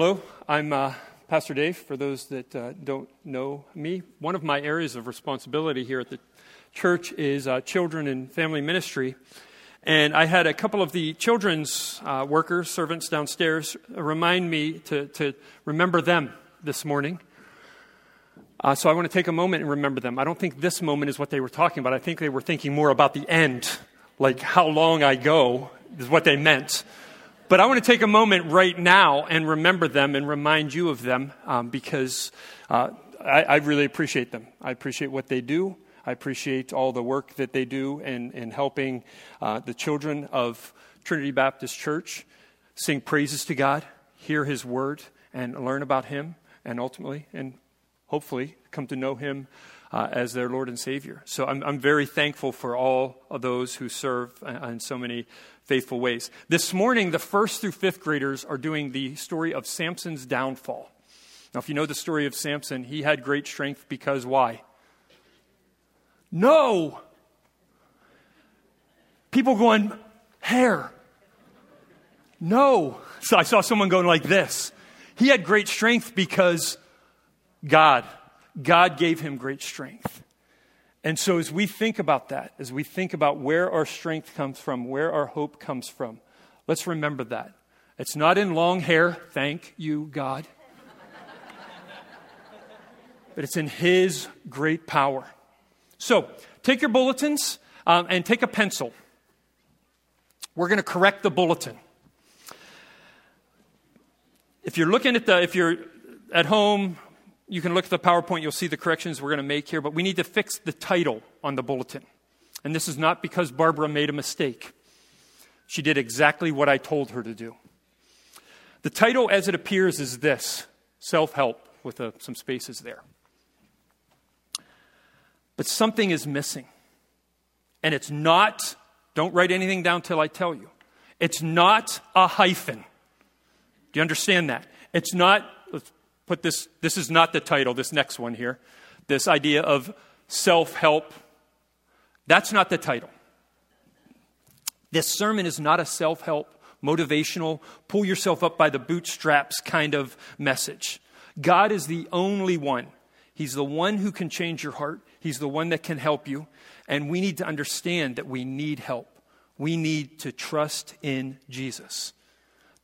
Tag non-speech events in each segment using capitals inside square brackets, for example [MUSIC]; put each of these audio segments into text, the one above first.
Hello, I'm uh, Pastor Dave. For those that uh, don't know me, one of my areas of responsibility here at the church is uh, children and family ministry. And I had a couple of the children's uh, workers, servants downstairs, remind me to, to remember them this morning. Uh, so I want to take a moment and remember them. I don't think this moment is what they were talking about. I think they were thinking more about the end, like how long I go is what they meant. But I want to take a moment right now and remember them and remind you of them um, because uh, I, I, really appreciate them. I appreciate what they do. I appreciate all the work that they do in, in helping uh, the children of Trinity Baptist Church sing praises to God, hear His word, and learn about Him, and ultimately and hopefully come to know Him uh, as their Lord and Savior. So I'm, I'm very thankful for all of those who serve uh, in so many faithful ways. This morning, the first through fifth graders are doing the story of Samson's downfall. Now, if you know the story of Samson, he had great strength because why? No! People going, hair. No. So I saw someone going like this. He had great strength because God. God gave him great strength. And so, as we think about that, as we think about where our strength comes from, where our hope comes from, let's remember that. It's not in long hair, thank you, God, but it's in His great power. So, take your bulletins um, and take a pencil. We're going to correct the bulletin. If you're looking at the, if you're at home, you can look at the PowerPoint, you'll see the corrections we're going to make here, but we need to fix the title on the bulletin. And this is not because Barbara made a mistake. She did exactly what I told her to do. The title, as it appears, is this Self Help, with uh, some spaces there. But something is missing. And it's not, don't write anything down till I tell you. It's not a hyphen. Do you understand that? It's not, put this, this is not the title, this next one here. This idea of self help. That's not the title. This sermon is not a self help, motivational, pull yourself up by the bootstraps kind of message. God is the only one. He's the one who can change your heart, He's the one that can help you. And we need to understand that we need help. We need to trust in Jesus.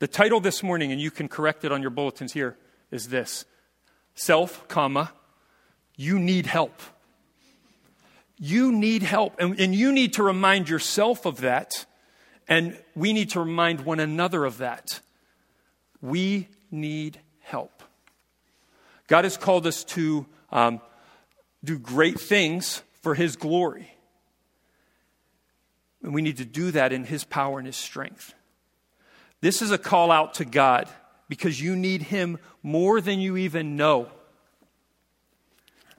The title this morning, and you can correct it on your bulletins here, is this self, comma, you need help. You need help. And, and you need to remind yourself of that. And we need to remind one another of that. We need help. God has called us to um, do great things for His glory. And we need to do that in His power and His strength. This is a call out to God because you need Him more than you even know.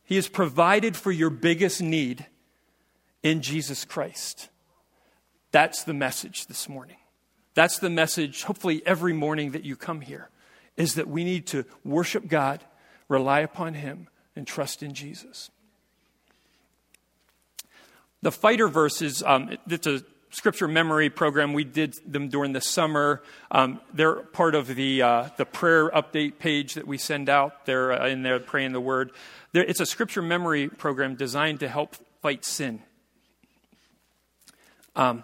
He has provided for your biggest need in Jesus Christ. That's the message this morning. That's the message, hopefully, every morning that you come here, is that we need to worship God, rely upon Him, and trust in Jesus. The fighter verses, um, it's a scripture memory program. We did them during the summer. Um, they're part of the, uh, the prayer update page that we send out. They're uh, in there praying the word. It's a scripture memory program designed to help fight sin. Um,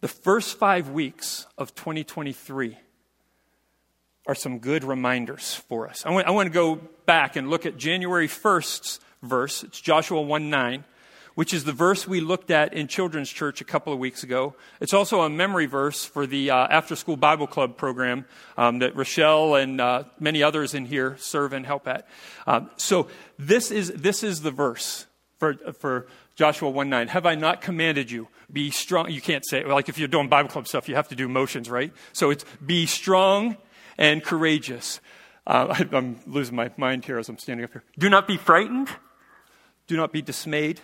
the first five weeks of 2023 are some good reminders for us. I want, I want to go back and look at January 1st's verse. It's Joshua 1 9 which is the verse we looked at in children's church a couple of weeks ago. It's also a memory verse for the uh, after school Bible club program um, that Rochelle and uh, many others in here serve and help at. Um, so this is, this is the verse for, for Joshua 1 9. Have I not commanded you? Be strong. You can't say, like if you're doing Bible club stuff, you have to do motions, right? So it's be strong and courageous. Uh, I, [LAUGHS] I'm losing my mind here as I'm standing up here. Do not be frightened. Do not be dismayed.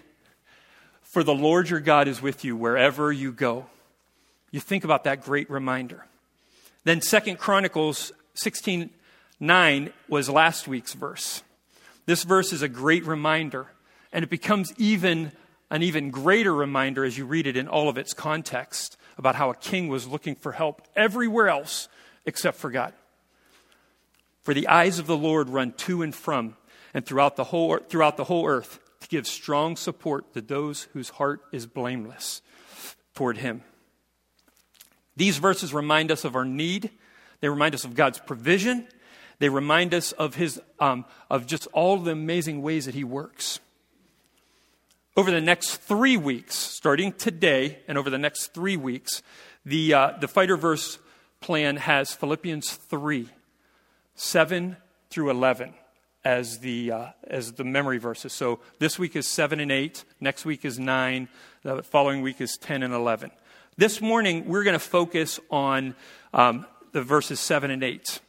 For the Lord your God is with you wherever you go. You think about that great reminder. Then Second Chronicles 16 9 was last week's verse. This verse is a great reminder, and it becomes even an even greater reminder as you read it in all of its context about how a king was looking for help everywhere else except for God. For the eyes of the Lord run to and from and throughout the whole, throughout the whole earth give strong support to those whose heart is blameless toward him. These verses remind us of our need. They remind us of God's provision. They remind us of his um, of just all the amazing ways that he works. Over the next three weeks, starting today, and over the next three weeks, the uh, the fighter verse plan has Philippians three, seven through eleven as the, uh, as the memory verses. So this week is 7 and 8, next week is 9, the following week is 10 and 11. This morning, we're going to focus on um, the verses 7 and 8.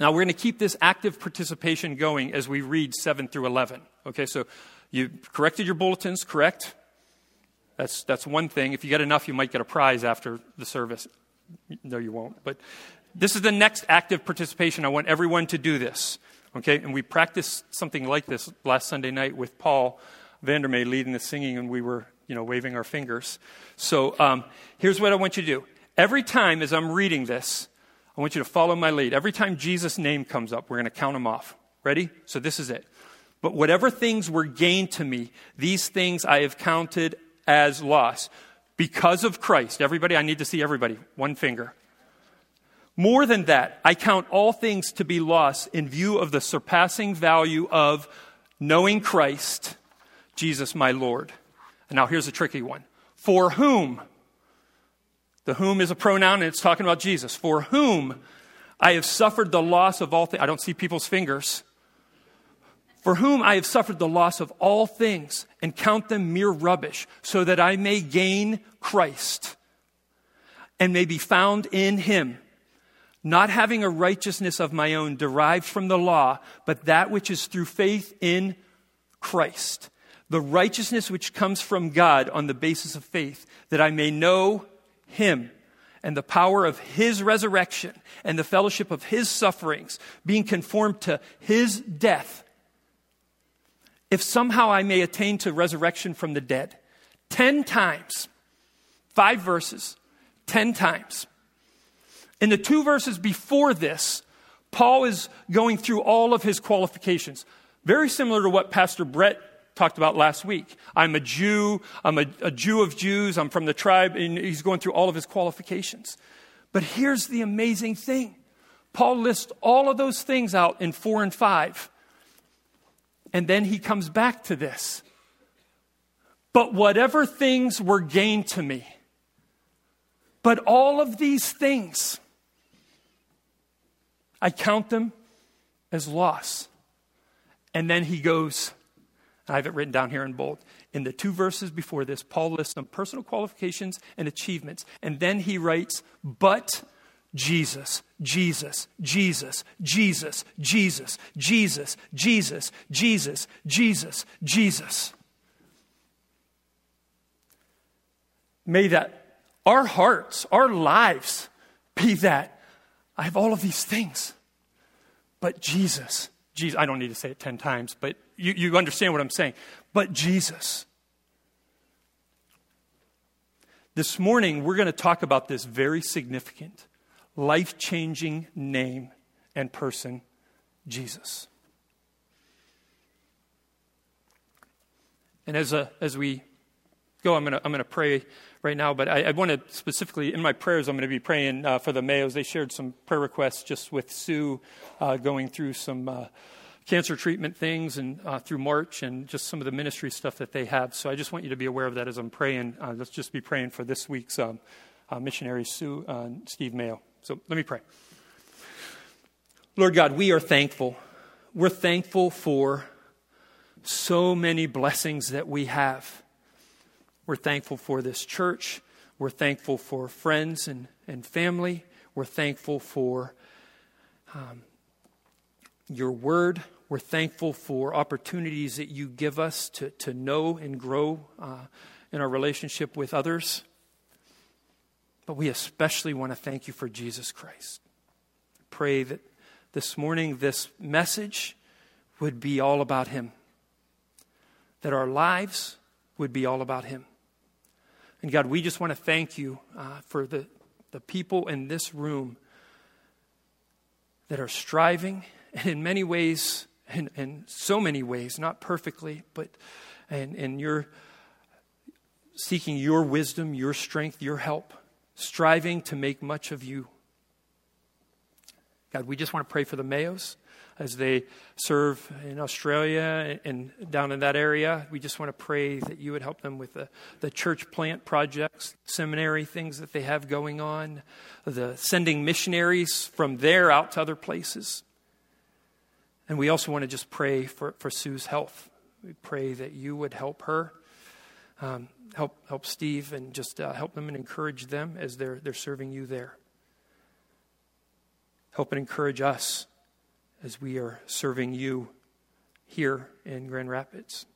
Now, we're going to keep this active participation going as we read 7 through 11. Okay, so you corrected your bulletins, correct? That's, that's one thing. If you get enough, you might get a prize after the service. No, you won't. But this is the next active participation. I want everyone to do this. Okay? And we practiced something like this last Sunday night with Paul Vandermeer leading the singing, and we were, you know, waving our fingers. So um, here's what I want you to do. Every time as I'm reading this, I want you to follow my lead. Every time Jesus' name comes up, we're going to count them off. Ready? So this is it. But whatever things were gained to me, these things I have counted as loss. Because of Christ. Everybody, I need to see everybody. One finger. More than that, I count all things to be lost in view of the surpassing value of knowing Christ, Jesus my Lord. And now here's a tricky one. For whom? The whom is a pronoun and it's talking about Jesus. For whom I have suffered the loss of all things. I don't see people's fingers. For whom I have suffered the loss of all things and count them mere rubbish, so that I may gain Christ and may be found in him not having a righteousness of my own derived from the law, but that which is through faith in Christ. The righteousness which comes from God on the basis of faith, that I may know Him and the power of His resurrection and the fellowship of His sufferings, being conformed to His death. If somehow I may attain to resurrection from the dead, ten times, five verses, ten times. In the two verses before this, Paul is going through all of his qualifications. Very similar to what Pastor Brett talked about last week. I'm a Jew, I'm a, a, Jew of Jews, I'm from the tribe, and he's going through all of his qualifications. But here's the amazing thing Paul lists all of those things out in 4 and 5. And then he comes back to this. But whatever things were gained to me, but all of these things, I count them as loss. And then he goes, I have it written down here in bold. In the two verses before this, Paul lists some personal qualifications and achievements. And then he writes, But Jesus, Jesus, Jesus, Jesus, Jesus, Jesus, Jesus, Jesus, Jesus, Jesus. May that our hearts, our lives be that I have all of these things. But Jesus, Jesus, I don't need to say it 10 times, but you, you understand what I'm saying. But Jesus. This morning, we're going to talk about this very significant, life changing name and person, Jesus. And as, a, as we go, I'm going to I'm going to pray right now, but I, I want to specifically, in my prayers, I'm going to be praying uh, for the Mayos. They shared some prayer requests just with Sue uh, going through some uh, cancer treatment things and uh, through March and just some of the ministry stuff that they have. So I just want you to be aware of that as I'm praying. Uh, let's just be praying for this week's um, uh, missionary, Sue and Steve Mayo. So let me pray. Lord God, we are thankful. We're thankful for so many blessings that we have. We're thankful for this church. We're thankful for friends and, and family. We're thankful for um, your word. We're thankful for opportunities that you give us to, to know and grow uh, in our relationship with others. But we especially want to thank you for Jesus Christ. Pray that this morning this message would be all about Him, that our lives would be all about Him. And God, we just want to thank you uh, for the, the people in this room that are striving, and in many ways, in, in so many ways, not perfectly, but and, and you're seeking your wisdom, your strength, your help, striving to make much of you. God, we just want to pray for the Mayos as they serve in Australia and down in that area. We just want to pray that you would help them with the, the church plant projects, seminary things that they have going on, the sending missionaries from there out to other places. And we also want to just pray for, for Sue's health. We pray that you would help her, um, help, help Steve, and just uh, help them and encourage them as they're, they're serving you there. Help and encourage us as we are serving you here in Grand Rapids.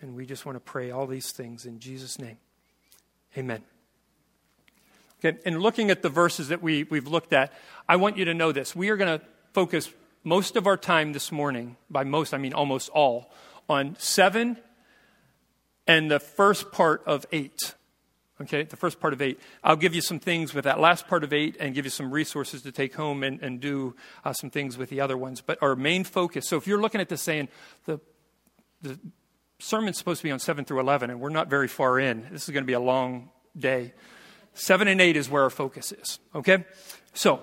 And we just want to pray all these things in Jesus' name. Amen. Okay, and looking at the verses that we, we've looked at, I want you to know this. We are going to focus most of our time this morning, by most, I mean almost all, on seven and the first part of eight. Okay, the first part of eight. I'll give you some things with that last part of eight and give you some resources to take home and, and do uh, some things with the other ones. But our main focus, so if you're looking at this saying, the, the sermon's supposed to be on 7 through 11, and we're not very far in, this is going to be a long day. 7 and 8 is where our focus is. Okay? So,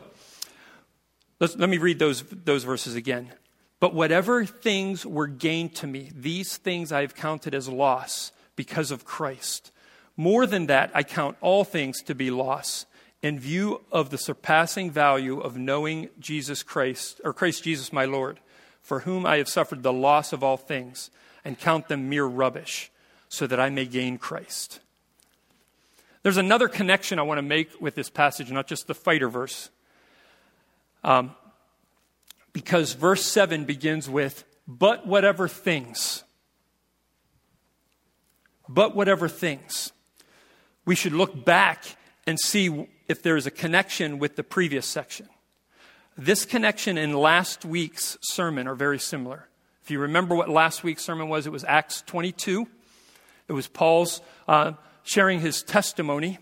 let me read those, those verses again. But whatever things were gained to me, these things I have counted as loss because of Christ. More than that, I count all things to be loss in view of the surpassing value of knowing Jesus Christ, or Christ Jesus my Lord, for whom I have suffered the loss of all things, and count them mere rubbish, so that I may gain Christ. There's another connection I want to make with this passage, not just the fighter verse. Um, because verse 7 begins with, but whatever things. But whatever things we should look back and see if there is a connection with the previous section. This connection and last week's sermon are very similar. If you remember what last week's sermon was, it was Acts 22. It was Paul's uh, sharing his testimony,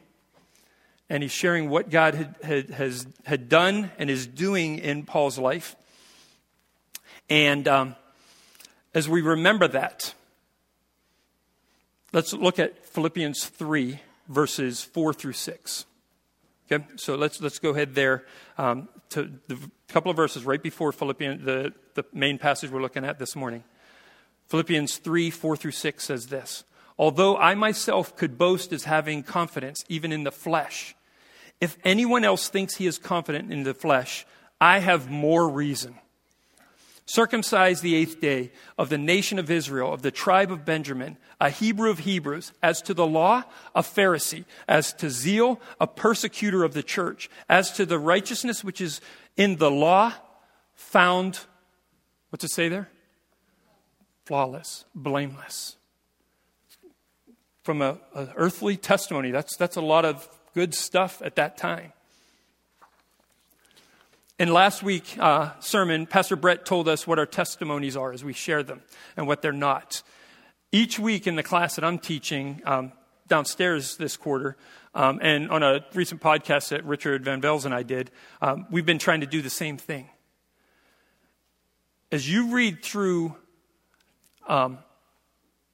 and he's sharing what God had, had, has, had done and is doing in Paul's life. And um, as we remember that, let's look at Philippians 3, verses 4 through 6. Okay, so let's, let's go ahead there um, to the couple of verses right before Philippians, the, the main passage we're looking at this morning. Philippians 3 4 through 6 says this Although I myself could boast as having confidence even in the flesh, if anyone else thinks he is confident in the flesh, I have more reason circumcised the eighth day, of the nation of Israel, of the tribe of Benjamin, a Hebrew of Hebrews, as to the law, a Pharisee, as to zeal, a persecutor of the church, as to the righteousness which is in the law, found, what's it say there? Flawless, blameless. From an earthly testimony, that's, that's a lot of good stuff at that time. In last week's uh, sermon, Pastor Brett told us what our testimonies are as we share them and what they're not. Each week in the class that I'm teaching um, downstairs this quarter, um, and on a recent podcast that Richard Van Vels and I did, um, we've been trying to do the same thing. As you read through um,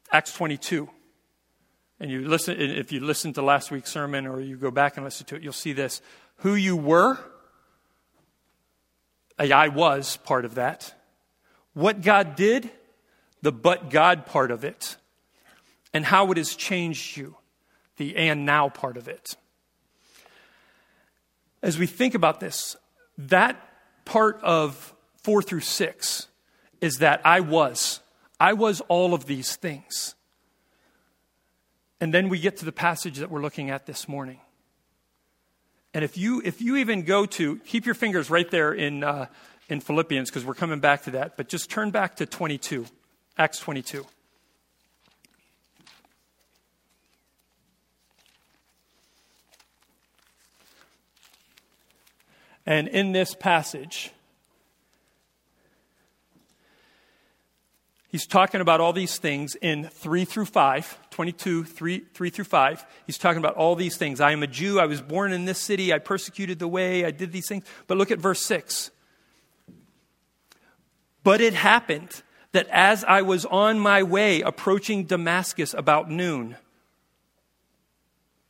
Acts 22, and you listen, if you listen to last week's sermon or you go back and listen to it, you'll see this: who you were I was part of that. What God did, the but God part of it, and how it has changed you, the and now part of it. As we think about this, that part of four through six is that I was. I was all of these things. And then we get to the passage that we're looking at this morning. And if you, if you even go to, keep your fingers right there in, uh, in Philippians because we're coming back to that, but just turn back to 22, Acts 22. And in this passage, He's talking about all these things in 3 through 5, 22, 3, 3 through 5. He's talking about all these things. I am a Jew. I was born in this city. I persecuted the way. I did these things. But look at verse 6. But it happened that as I was on my way approaching Damascus about noon,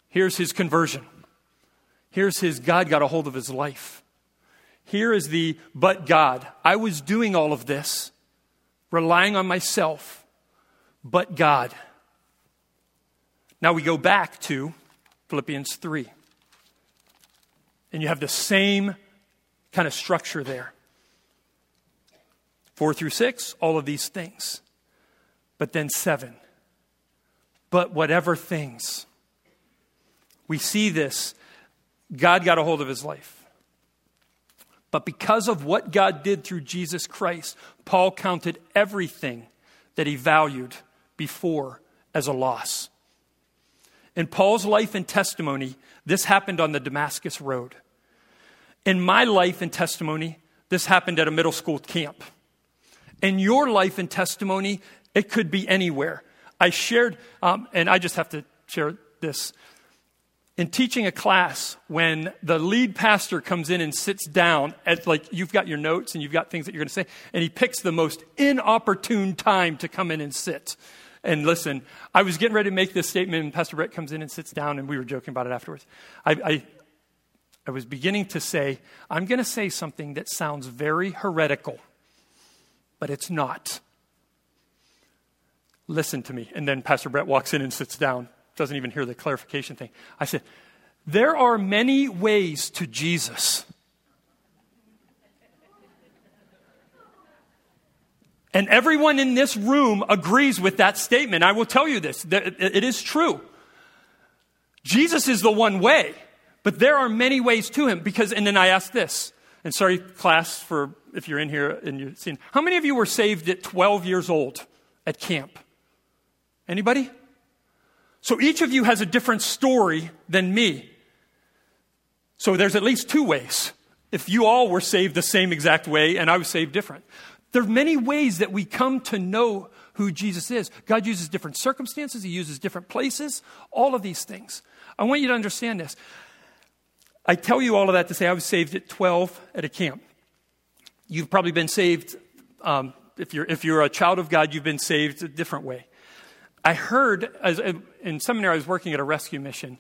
here's his conversion. Here's his God got a hold of his life. Here is the but God. I was doing all of this, relying on myself, but God. Now we go back to Philippians 3. And you have the same kind of structure there. Four through six, all of these things. But then seven. But whatever things. We see this. God got a hold of his life. But because of what God did through Jesus Christ, Paul counted everything that he valued before as a loss. In Paul's life and testimony, this happened on the Damascus Road. In my life and testimony, this happened at a middle school camp. In your life and testimony, it could be anywhere. I shared, um, and I just have to share this. In teaching a class, when the lead pastor comes in and sits down, at like you've got your notes and you've got things that you're going to say, and he picks the most inopportune time to come in and sit and listen. I was getting ready to make this statement, and Pastor Brett comes in and sits down, and we were joking about it afterwards. I, I, I was beginning to say, I'm going to say something that sounds very heretical, but it's not. Listen to me. And then Pastor Brett walks in and sits down, doesn't even hear the clarification thing. I said, There are many ways to Jesus. And everyone in this room agrees with that statement. I will tell you this it is true. Jesus is the one way, but there are many ways to him. Because, and then I ask this, and sorry, class, for if you're in here and you've seen, how many of you were saved at 12 years old at camp? Anybody? So each of you has a different story than me. So there's at least two ways. If you all were saved the same exact way and I was saved different. There are many ways that we come to know who Jesus is. God uses different circumstances, He uses different places, all of these things. I want you to understand this. I tell you all of that to say I was saved at 12 at a camp. You've probably been saved, um, if, you're, if you're a child of God, you've been saved a different way. I heard, as, in seminary, I was working at a rescue mission,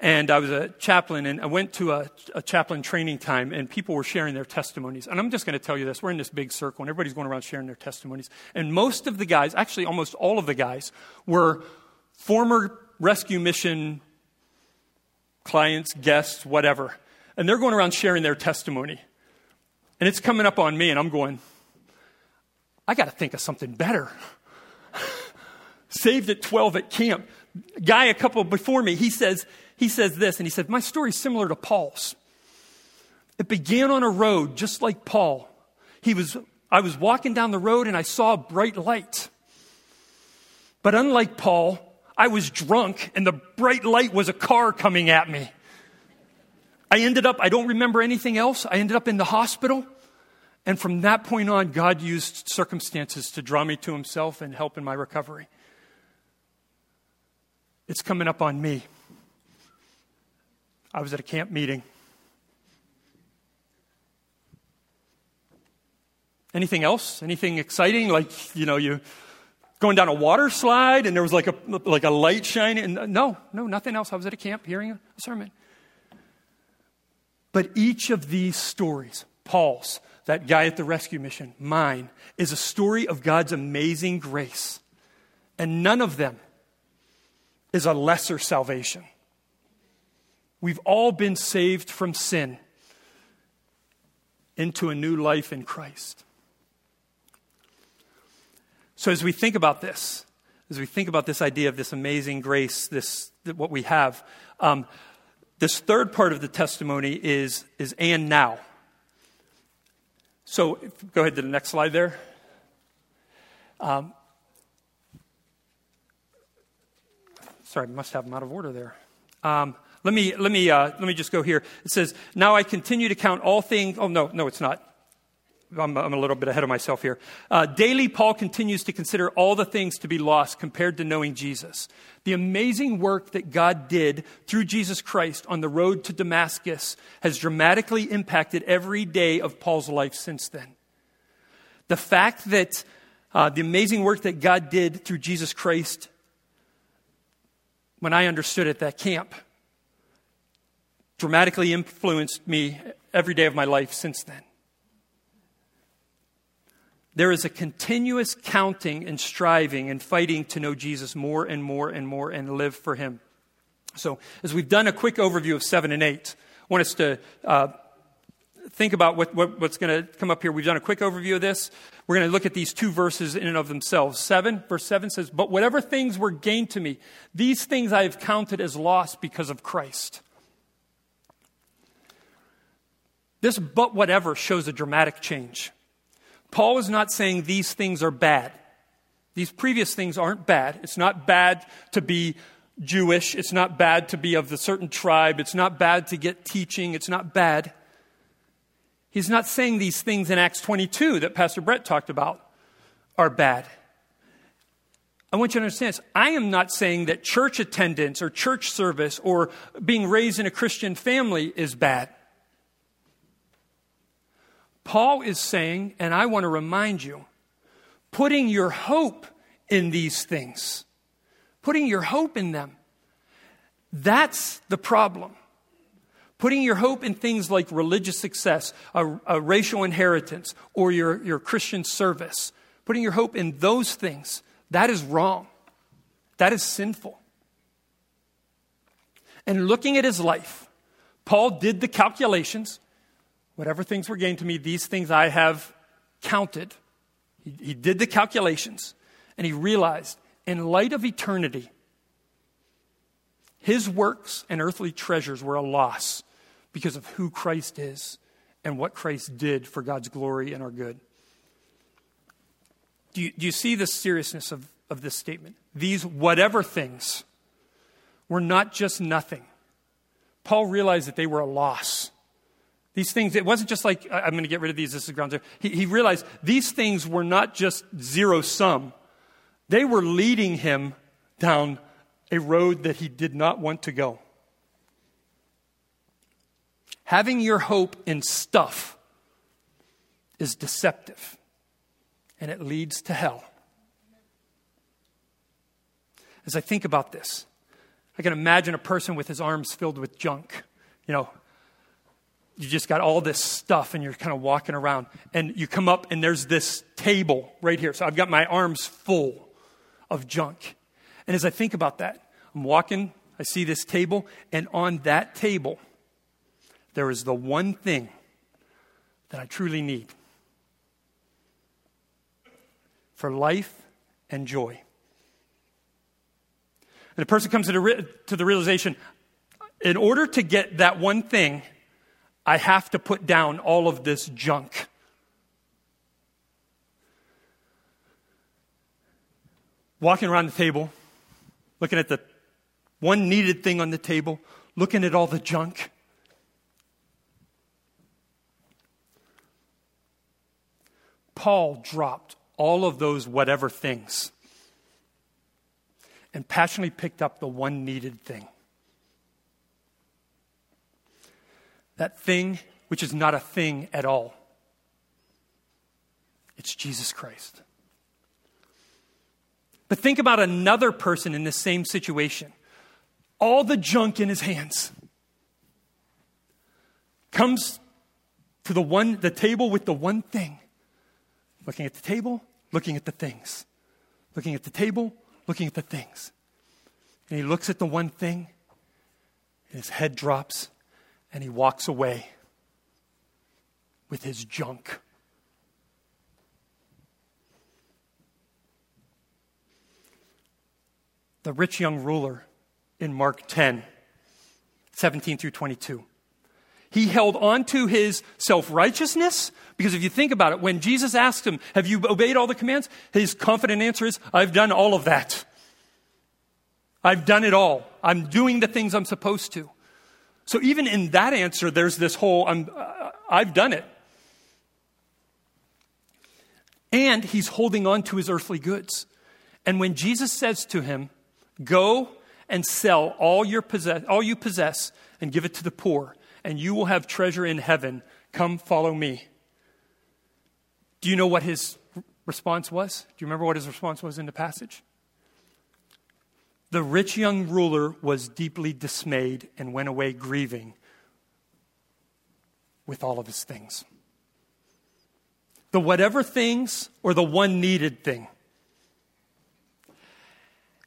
and I was a chaplain, and I went to a, a, chaplain training time, and people were sharing their testimonies. And I'm just going to tell you this we're in this big circle, and everybody's going around sharing their testimonies. And most of the guys, actually almost all of the guys, were former rescue mission clients, guests, whatever. And they're going around sharing their testimony. And it's coming up on me, and I'm going, I got to think of something better. Saved at 12 at camp. Guy a couple before me, he says, he says this, and he said, My story's similar to Paul's. It began on a road just like Paul. He was, I was walking down the road and I saw a bright light. But unlike Paul, I was drunk and the bright light was a car coming at me. I ended up, I don't remember anything else. I ended up in the hospital. And from that point on, God used circumstances to draw me to Himself and help in my recovery. It's coming up on me. I was at a camp meeting. Anything else? Anything exciting? Like, you know, you going down a water slide and there was like a, like a light shining. No, no, nothing else. I was at a camp hearing a sermon. But each of these stories, Paul's, that guy at the rescue mission, mine, is a story of God's amazing grace. And none of them is a lesser salvation. We've all been saved from sin into a new life in Christ. So, as we think about this, as we think about this idea of this amazing grace, this what we have, um, this third part of the testimony is is and now. So, go ahead to the next slide there. Um, sorry, I must have them out of order there. Um, let me, let me, uh, let me just go here. It says, Now I continue to count all things. Oh, no, no, it's not. I'm, I'm a little bit ahead of myself here. Uh, daily, Paul continues to consider all the things to be lost compared to knowing Jesus. The amazing work that God did through Jesus Christ on the road to Damascus has dramatically impacted every day of Paul's life since then. The fact that uh, the amazing work that God did through Jesus Christ, when I understood at that camp, dramatically influenced me every day of my life since then. There is a continuous counting and striving and fighting to know Jesus more and more and more and live for Him. So, as we've done a quick overview of 7 and 8, I want us to uh, think about what, what, what's going to come up here. We've done a quick overview of this. We're going to look at these two verses in and of themselves. 7, verse 7 says, But whatever things were gained to me, these things I have counted as loss because of Christ. This but whatever shows a dramatic change. Paul is not saying these things are bad. These previous things aren't bad. It's not bad to be Jewish. It's not bad to be of a certain tribe. It's not bad to get teaching. It's not bad. He's not saying these things in Acts 22 that Pastor Brett talked about are bad. I want you to understand this. I am not saying that church attendance or church service or being raised in a Christian family is bad. Paul is saying, and I want to remind you, putting your hope in these things, putting your hope in them, that's the problem. Putting your hope in things like religious success, a, a racial inheritance, or your, your Christian service, putting your hope in those things, that is wrong. That is sinful. And looking at his life, Paul did the calculations. Whatever things were gained to me, these things I have counted. He, he did the calculations, and he realized, in light of eternity, his works and earthly treasures were a loss because of who Christ is and what Christ did for God's glory and our good. Do you, do you see the seriousness of, of this statement? These whatever things were not just nothing. Paul realized that they were a loss. These things, it wasn't just like, I'm going to get rid of these, this is ground zero. He, he realized these things were not just zero sum, they were leading him down a road that he did not want to go. Having your hope in stuff is deceptive and it leads to hell. As I think about this, I can imagine a person with his arms filled with junk. You know, you just got all this stuff and you're kind of walking around and you come up and there's this table right here. So I've got my arms full of junk. And as I think about that, I'm walking, I see this table, and on that table, there is the one thing that I truly need for life and joy. And a person comes to the, to the realization in order to get that one thing, I have to put down all of this junk. Walking around the table, looking at the one needed thing on the table, looking at all the junk. Paul dropped all of those whatever things and passionately picked up the one needed thing. That thing which is not a thing at all. It's Jesus Christ. But think about another person in the same situation all the junk in his hands. Comes to the one the table with the one thing. Looking at the table, looking at the things. Looking at the table, looking at the things. And he looks at the one thing, and his head drops, and he walks away with his junk. The rich young ruler in Mark 10, 17 through 22. He held on to his self righteousness because if you think about it, when Jesus asked him, Have you obeyed all the commands? His confident answer is, I've done all of that. I've done it all. I'm doing the things I'm supposed to. So even in that answer, there's this whole, I'm, uh, I've done it. And he's holding on to his earthly goods. And when Jesus says to him, Go and sell all, your possess, all you possess and give it to the poor, and you will have treasure in heaven. Come follow me. Do you know what his response was? Do you remember what his response was in the passage? The rich young ruler was deeply dismayed and went away grieving with all of his things. The whatever things or the one needed thing.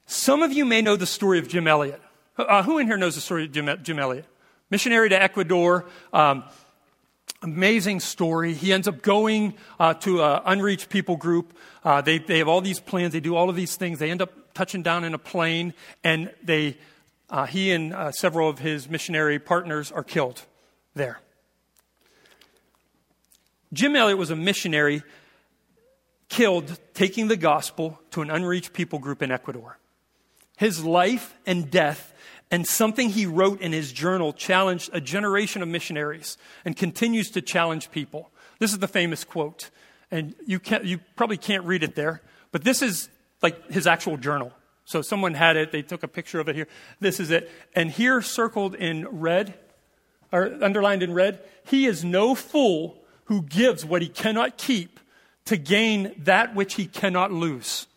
Some of you may know the story of Jim Elliot. Uh, who in here knows the story of Jim, Jim Elliot? Missionary to Ecuador. Um, amazing story. He ends up going uh, to an unreached people group. Uh, they, they have all these plans. They do all of these things. They end up touching down in a plane, and they, uh, he and uh, several of his missionary partners are killed there. Jim Elliot was a missionary killed taking the gospel to an unreached people group in Ecuador. His life and death and something he wrote in his journal challenged a generation of missionaries and continues to challenge people. This is the famous quote. And you, can't, you probably can't read it there, but this is like his actual journal. So someone had it, they took a picture of it here. This is it. And here, circled in red, or underlined in red, he is no fool who gives what he cannot keep to gain that which he cannot lose.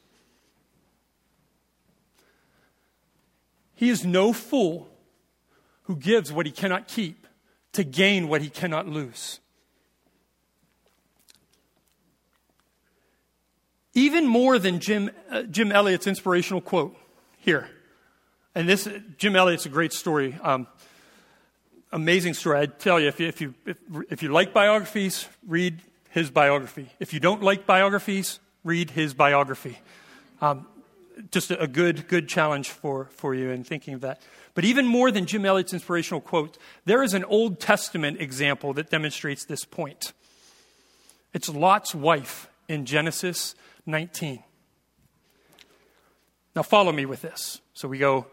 He is no fool who gives what he cannot keep to gain what he cannot lose. Even more than Jim, uh, Jim Elliot's inspirational quote here. And this, Jim Elliot's a great story. Um, amazing story. I tell you, if you, if, you, if, if you like biographies, read his biography. If you don't like biographies, read his biography. Um, just a good, good challenge for, for you in thinking of that. But even more than Jim Elliot's inspirational quote, there is an Old Testament example that demonstrates this point. It's Lot's wife in Genesis 19. Now, follow me with this. So we go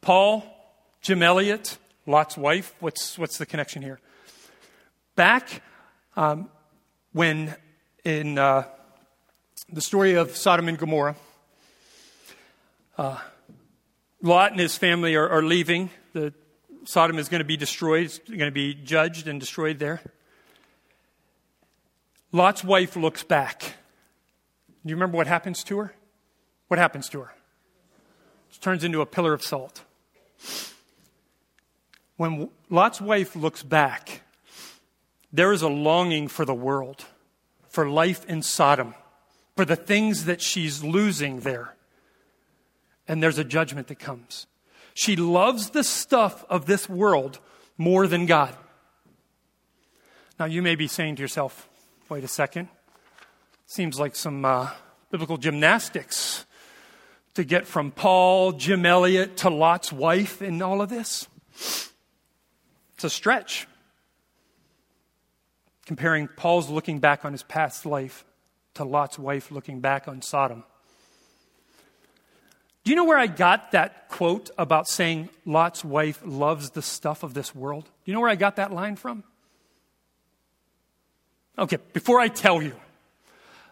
Paul, Jim Elliot, Lot's wife. What's, what's the connection here? Back um, when in uh, the story of Sodom and Gomorrah, uh, Lot and his family are, are leaving. The Sodom is going to be destroyed. It's going to be judged and destroyed there. Lot's wife looks back. Do you remember what happens to her? What happens to her? She turns into a pillar of salt. When Lot's wife looks back, there is a longing for the world, for life in Sodom, for the things that she's losing there and there's a judgment that comes. She loves the stuff of this world more than God. Now, you may be saying to yourself, wait a second. Seems like some uh, biblical gymnastics to get from Paul, Jim Elliot, to Lot's wife in all of this. It's a stretch. Comparing Paul's looking back on his past life to Lot's wife looking back on Sodom. Do you know where I got that quote about saying Lot's wife loves the stuff of this world? Do you know where I got that line from? Okay, before I tell you,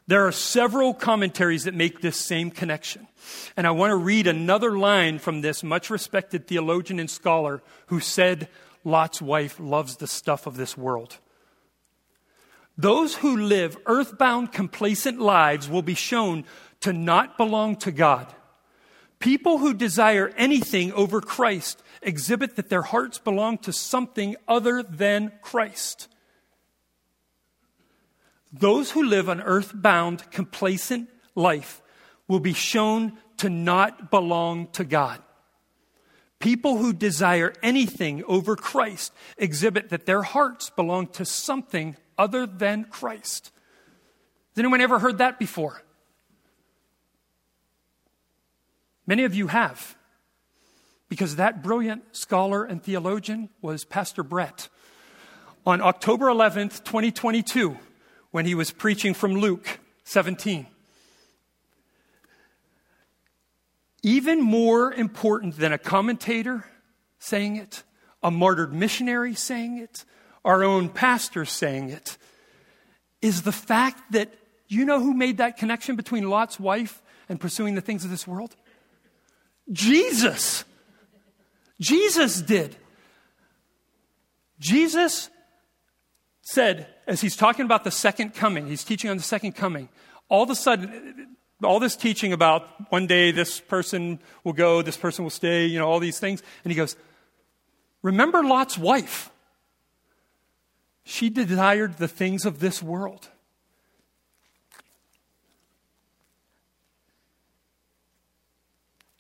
there are several commentaries that make this same connection. And I want to read another line from this much respected theologian and scholar who said Lot's wife loves the stuff of this world. Those who live earthbound, complacent lives will be shown to not belong to God People who desire anything over Christ exhibit that their hearts belong to something other than Christ. Those who live an earthbound, complacent life will be shown to not belong to God. People who desire anything over Christ exhibit that their hearts belong to something other than Christ. Has anyone ever heard that before? Many of you have, because that brilliant scholar and theologian was Pastor Brett. On October 11th, 2022, when he was preaching from Luke 17. Even more important than a commentator saying it, a martyred missionary saying it, our own pastor saying it, is the fact that you know who made that connection between Lot's wife and pursuing the things of this world? Jesus. Jesus did. Jesus said, as he's talking about the second coming, he's teaching on the second coming. All of a sudden, all this teaching about one day this person will go, this person will stay, you know, all these things. And he goes, Remember Lot's wife. She desired the things of this world.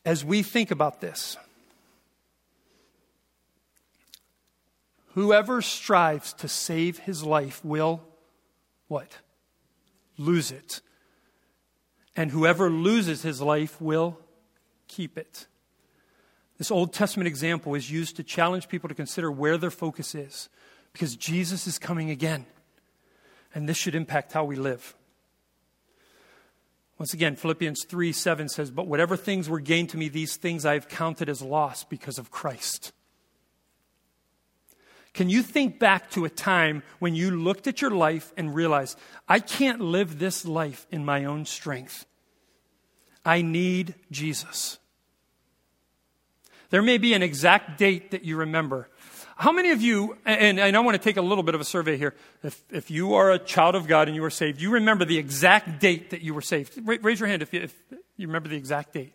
As we think about this, whoever strives to save his life will what? Lose it and whoever loses his life will keep it. This Old Testament example is used to challenge people to consider where their focus is because Jesus is coming again. And this should impact how we live. Once again, Philippians 3 7 says, But whatever things were gained to me, these things I have counted as loss because of Christ. Can you think back to a time when you looked at your life and realized, I can't live this life in my own strength? I need Jesus. There may be an exact date that you remember. How many of you, and, and I want to take a little bit of a survey here, if, if you are a child of God and you are saved, you remember the exact date that you were saved? Raise your hand if you, if you remember the exact date.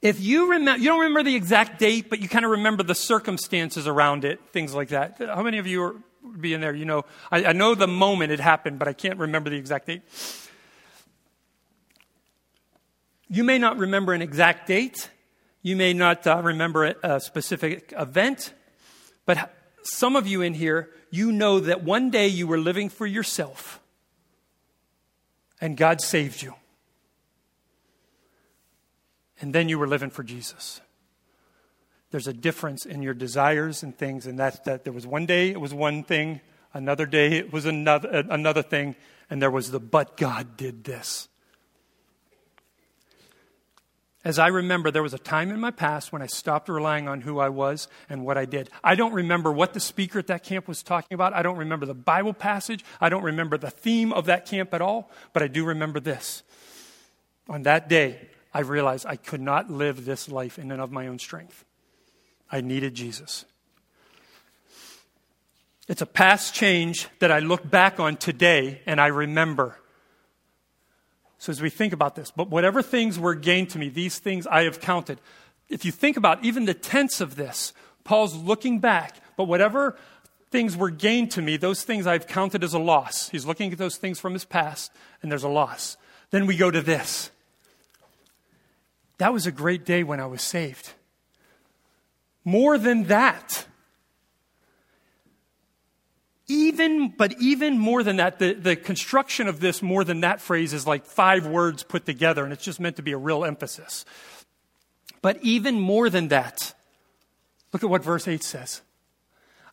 If you remember, you don't remember the exact date, but you kind of remember the circumstances around it, things like that. How many of you are, would be in there? You know, I, I know the moment it happened, but I can't remember the exact date. You may not remember an exact date. You may not uh, remember a specific event, but some of you in here, you know that one day you were living for yourself and God saved you and then you were living for Jesus. There's a difference in your desires and things, and that's that there was one day it was one thing, another day it was another, another thing, and there was the but God did this. As I remember, there was a time in my past when I stopped relying on who I was and what I did. I don't remember what the speaker at that camp was talking about. I don't remember the Bible passage. I don't remember the theme of that camp at all. But I do remember this. On that day, I realized I could not live this life in and of my own strength. I needed Jesus. It's a past change that I look back on today and I remember. So as we think about this, but whatever things were gained to me, these things I have counted. If you think about even the tense of this, Paul's looking back, but whatever things were gained to me, those things I've counted as a loss. He's looking at those things from his past, and there's a loss. Then we go to this. That was a great day when I was saved. More than that, even, but even more than that, the, the construction of this more than that phrase is like five words put together, and it's just meant to be a real emphasis. But even more than that, look at what verse 8 says.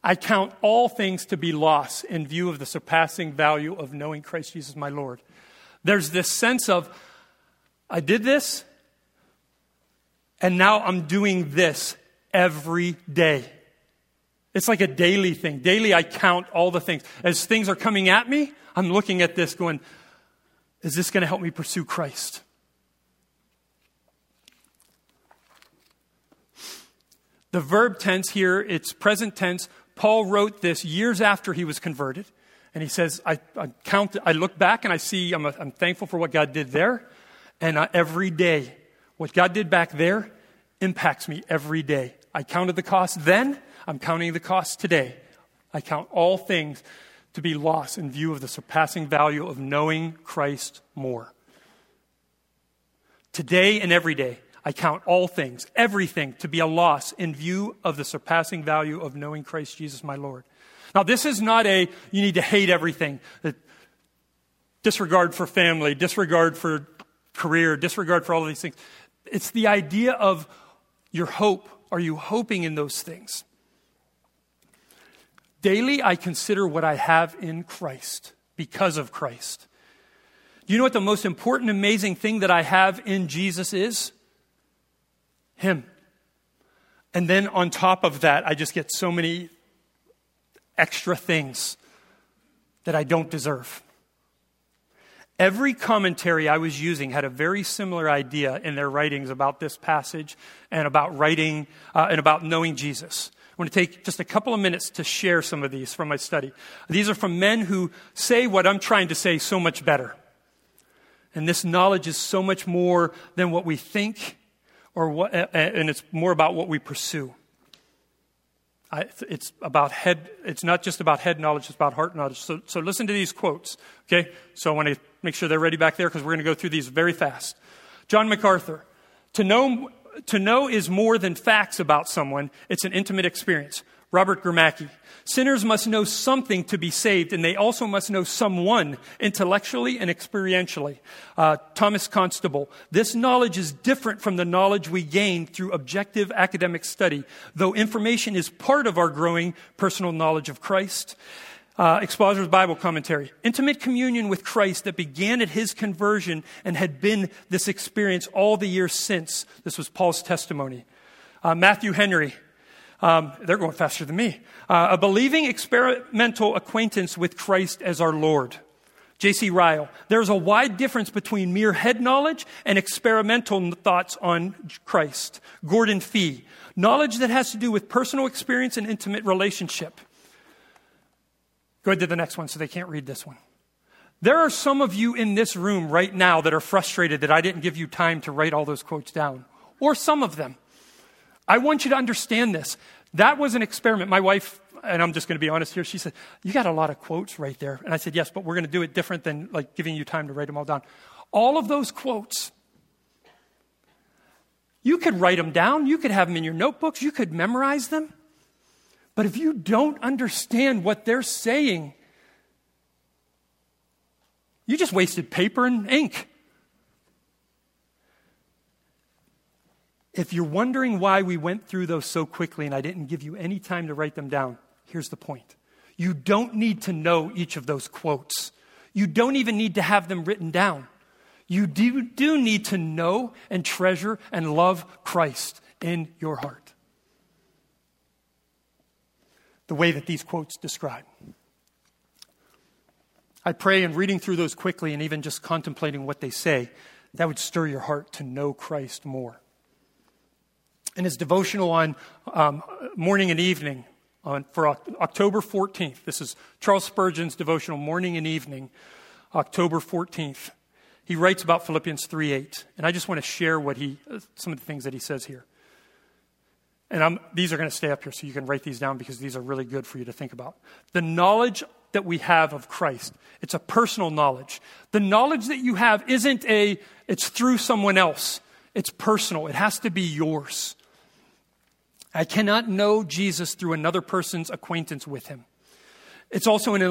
I count all things to be loss in view of the surpassing value of knowing Christ Jesus my Lord. There's this sense of, I did this, and now I'm doing this every day. It's like a daily thing. Daily, I count all the things. As things are coming at me, I'm looking at this going, is this going to help me pursue Christ? The verb tense here, it's present tense. Paul wrote this years after he was converted. And he says, I, I count, I look back and I see, I'm, I'm thankful for what God did there. And uh, every day what God did back there impacts me every day. I counted the cost then, I'm counting the cost today. I count all things to be lost in view of the surpassing value of knowing Christ more. Today and every day, I count all things, everything, to be a loss in view of the surpassing value of knowing Christ Jesus my Lord. Now, this is not a you need to hate everything, disregard for family, disregard for career, disregard for all of these things. It's the idea of your hope. Are you hoping in those things? Daily, I consider what I have in Christ because of Christ. Do you know what the most important, amazing thing that I have in Jesus is? Him. And then on top of that, I just get so many extra things that I don't deserve. Every commentary I was using had a very similar idea in their writings about this passage and about writing uh, and about knowing Jesus. Want to take just a couple of minutes to share some of these from my study. These are from men who say what I'm trying to say so much better. And this knowledge is so much more than what we think, or what, and it's more about what we pursue. I, it's about head. It's not just about head knowledge; it's about heart knowledge. So, so listen to these quotes. Okay, so I want to make sure they're ready back there because we're going to go through these very fast. John MacArthur: To know to know is more than facts about someone; it's an intimate experience. Robert Gromacki. Sinners must know something to be saved, and they also must know someone intellectually and experientially. Uh, Thomas Constable. This knowledge is different from the knowledge we gain through objective academic study, though information is part of our growing personal knowledge of Christ. Uh, Expositor's Bible Commentary. Intimate communion with Christ that began at his conversion and had been this experience all the years since. This was Paul's testimony. Uh, Matthew Henry. Um, they're going faster than me. Uh, a believing experimental acquaintance with Christ as our Lord. J.C. Ryle. There's a wide difference between mere head knowledge and experimental thoughts on Christ. Gordon Fee. Knowledge that has to do with personal experience and intimate relationship. Go ahead to the next one so they can't read this one. There are some of you in this room right now that are frustrated that I didn't give you time to write all those quotes down, or some of them. I want you to understand this. That was an experiment. My wife, and I'm just going to be honest here, she said, You got a lot of quotes right there. And I said, Yes, but we're going to do it different than like giving you time to write them all down. All of those quotes, you could write them down, you could have them in your notebooks, you could memorize them. But if you don't understand what they're saying, you just wasted paper and ink. If you're wondering why we went through those so quickly and I didn't give you any time to write them down, here's the point. You don't need to know each of those quotes. You don't even need to have them written down. You do, do need to know and treasure and love Christ in your heart. The way that these quotes describe. I pray in reading through those quickly and even just contemplating what they say, that would stir your heart to know Christ more in his devotional on um, morning and evening on, for October 14th. This is Charles Spurgeon's devotional, morning and evening, October 14th. He writes about Philippians 3 8. And I just want to share what he, some of the things that he says here. And I'm, these are going to stay up here so you can write these down because these are really good for you to think about. The knowledge that we have of Christ, it's a personal knowledge. The knowledge that you have isn't a, it's through someone else. It's personal. It has to be yours. I cannot know Jesus through another person's acquaintance with him. It's also an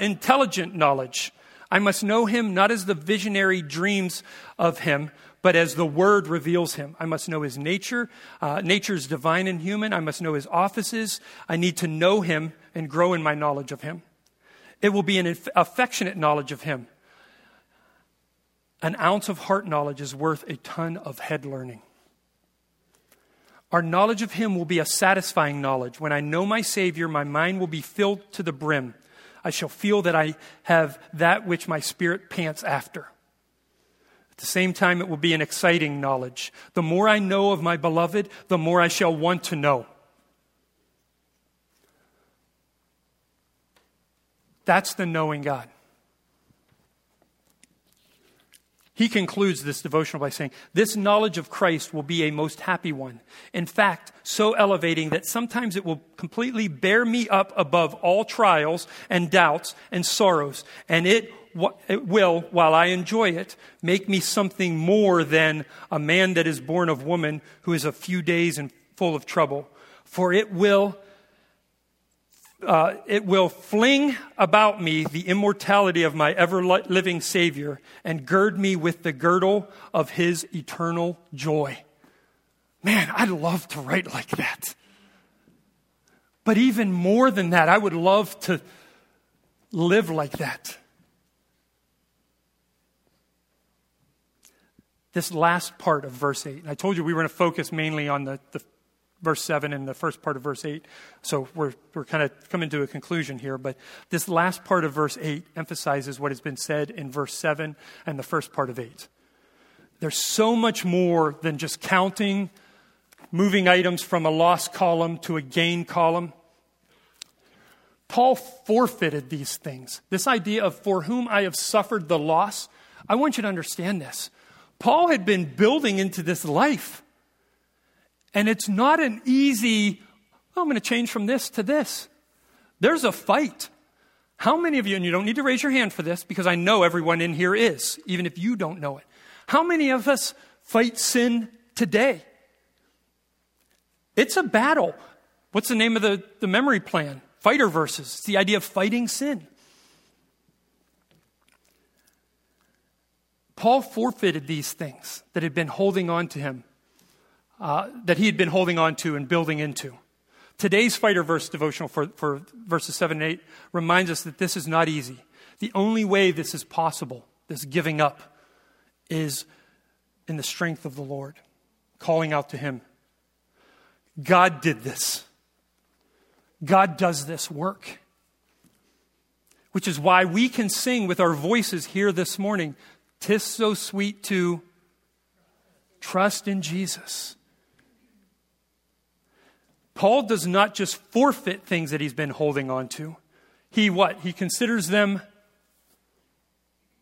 intelligent knowledge. I must know him not as the visionary dreams of him, but as the word reveals him. I must know his nature. Uh, nature is divine and human. I must know his offices. I need to know him and grow in my knowledge of him. It will be an affectionate knowledge of him. An ounce of heart knowledge is worth a ton of head learning. Our knowledge of Him will be a satisfying knowledge. When I know my Savior, my mind will be filled to the brim. I shall feel that I have that which my spirit pants after. At the same time, it will be an exciting knowledge. The more I know of my beloved, the more I shall want to know. That's the knowing God. He concludes this devotional by saying, This knowledge of Christ will be a most happy one. In fact, so elevating that sometimes it will completely bear me up above all trials and doubts and sorrows. And it, it will, while I enjoy it, make me something more than a man that is born of woman who is a few days and full of trouble. For it will uh, it will fling about me the immortality of my ever living Savior and gird me with the girdle of his eternal joy. Man, I'd love to write like that. But even more than that, I would love to live like that. This last part of verse 8, and I told you we were going to focus mainly on the, the verse 7 and the first part of verse 8. So we're, we're kind of coming to a conclusion here. But this last part of verse 8 emphasizes what has been said in verse 7 and the first part of 8. There's so much more than just counting moving items from a loss column to a gain column. Paul forfeited these things. This idea of for whom I have suffered the loss, I want you to understand this. Paul had been building into this life. And it's not an easy, oh, I'm going to change from this to this. There's a fight. How many of you, and you don't need to raise your hand for this because I know everyone in here is, even if you don't know it. How many of us fight sin today? It's a battle. What's the name of the, the memory plan? Fighter verses. It's the idea of fighting sin. Paul forfeited these things that had been holding on to him, uh, that he had been holding on to and building into. Today's fighter verse devotional for, for verses 7 and 8 reminds us that this is not easy. The only way this is possible, this giving up, is in the strength of the Lord, calling out to Him. God did this. God does this work. Which is why we can sing with our voices here this morning, Tis so sweet to trust in Jesus. Paul does not just forfeit things that he's been holding on to. He what? He considers them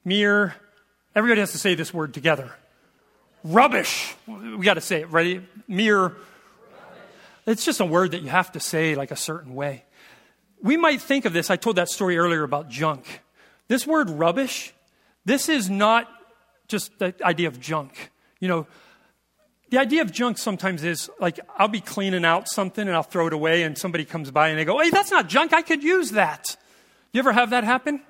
mere, everybody has to say this word together. Rubbish. We got to say it, ready? Mere. It's just a word that you have to say like a certain way. We might think of this, I told that story earlier about junk. This word rubbish, this is not just the idea of junk. You know, the idea of junk sometimes is like I'll be cleaning out something and I'll throw it away, and somebody comes by and they go, Hey, that's not junk. I could use that. You ever have that happen?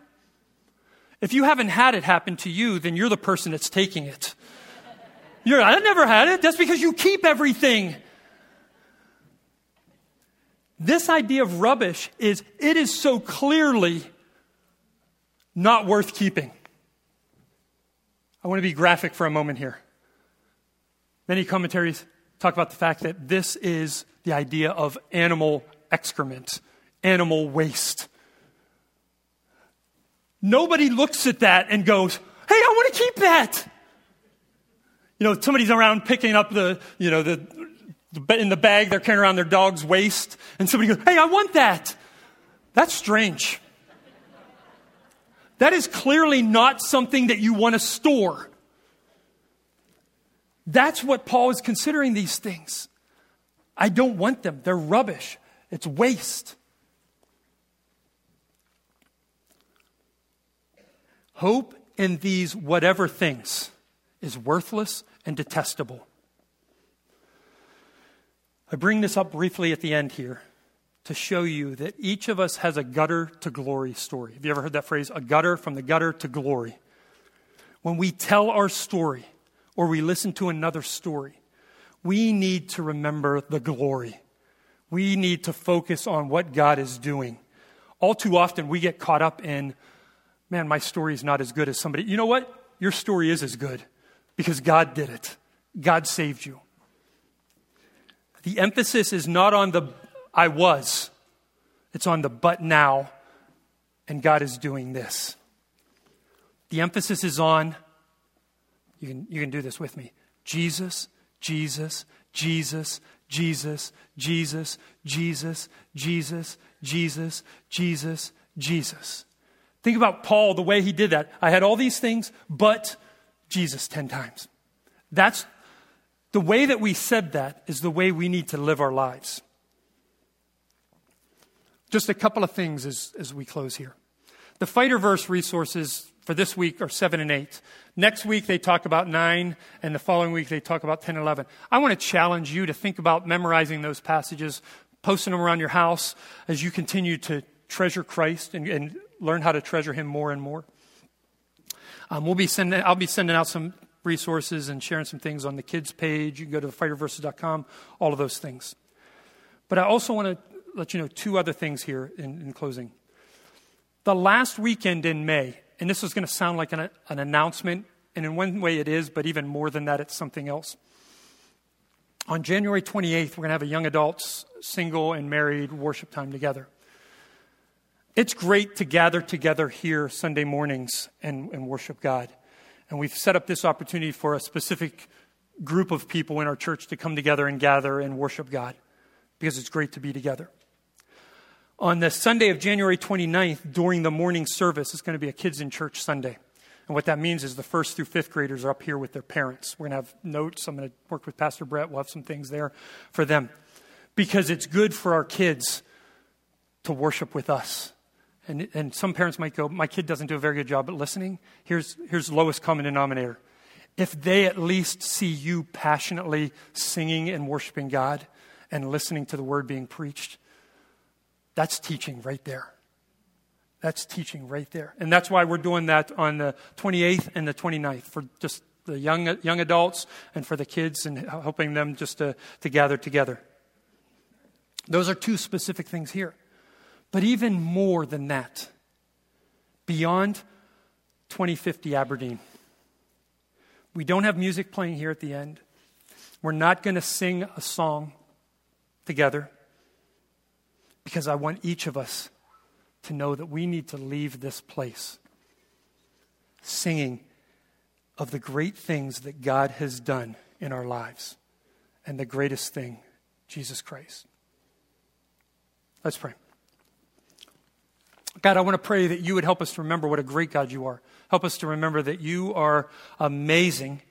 If you haven't had it happen to you, then you're the person that's taking it. You're, I never had it. That's because you keep everything. This idea of rubbish is, it is so clearly not worth keeping. I want to be graphic for a moment here. Many commentaries talk about the fact that this is the idea of animal excrement, animal waste. Nobody looks at that and goes, hey, I want to keep that. You know, somebody's around picking up the, you know, the, in the bag they're carrying around their dog's waste, and somebody goes, hey, I want that. That's strange. That is clearly not something that you want to store. That's what Paul is considering these things. I don't want them. They're rubbish. It's waste. Hope in these whatever things is worthless and detestable. I bring this up briefly at the end here to show you that each of us has a gutter to glory story. Have you ever heard that phrase? A gutter from the gutter to glory. When we tell our story, or we listen to another story, we need to remember the glory. We need to focus on what God is doing. All too often, we get caught up in, man, my story is not as good as somebody. You know what? Your story is as good because God did it. God saved you. The emphasis is not on the I was, it's on the but now, and God is doing this. The emphasis is on you can, you can do this with me. Jesus, Jesus, Jesus, Jesus, Jesus, Jesus, Jesus, Jesus, Jesus, Jesus. Think about Paul, the way he did that. I had all these things, but Jesus 10 times. That's the way that we said that is the way we need to live our lives. Just a couple of things as, as we close here. The fighter verse resources for this week are 7 and 8. Next week they talk about 9, and the following week they talk about 10 and 11. I want to challenge you to think about memorizing those passages, posting them around your house as you continue to treasure Christ and, and learn how to treasure Him more and more. Um, we'll be sending, I'll be sending out some resources and sharing some things on the kids page. You can go to fighterverses.com, all of those things. But I also want to let you know two other things here in, in closing. The last weekend in May, and this is going to sound like an, an announcement, and in one way it is, but even more than that, it's something else. On January 28th, we're going to have a young adults, single and married worship time together. It's great to gather together here Sunday mornings and, and worship God. And we've set up this opportunity for a specific group of people in our church to come together and gather and worship God because it's great to be together. On the Sunday of January 29th, during the morning service, it's going to be a kids in church Sunday. And what that means is the first through fifth graders are up here with their parents. We're going to have notes. I'm going to work with Pastor Brett. We'll have some things there for them. Because it's good for our kids to worship with us. And, and some parents might go, My kid doesn't do a very good job at listening. Here's, here's lowest common denominator. If they at least see you passionately singing and worshiping God and listening to the word being preached, that's teaching right there. That's teaching right there. And that's why we're doing that on the 28th and the 29th for just the young, young adults and for the kids and helping them just to, to gather together. Those are two specific things here. But even more than that, beyond 2050 Aberdeen, we don't have music playing here at the end. We're not going to sing a song together because I want each of us to know that we need to leave this place singing of the great things that God has done in our lives. And the greatest thing, Jesus Christ. Let's pray. God, I want to pray that you would help us to remember what a great God you are. Help us to remember that you are amazing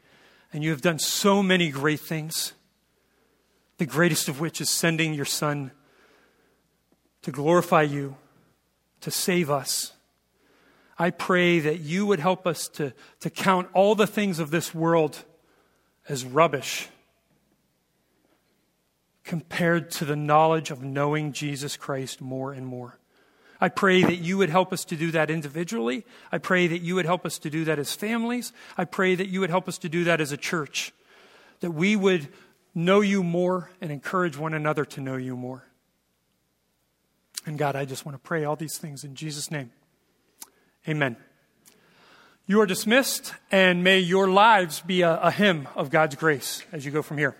and you have done so many great things. The greatest of which is sending your Son to glorify you to save us. I pray that you would help us to, to count all the things of this world as rubbish compared to the knowledge of knowing Jesus Christ more and more. I pray that you would help us to do that individually. I pray that you would help us to do that as families. I pray that you would help us to do that as a church. That we would know you more and encourage one another to know you more. And God, I just want to pray all these things in Jesus' name. Amen. You are dismissed, and may your lives be a, a hymn of God's grace as you go from here.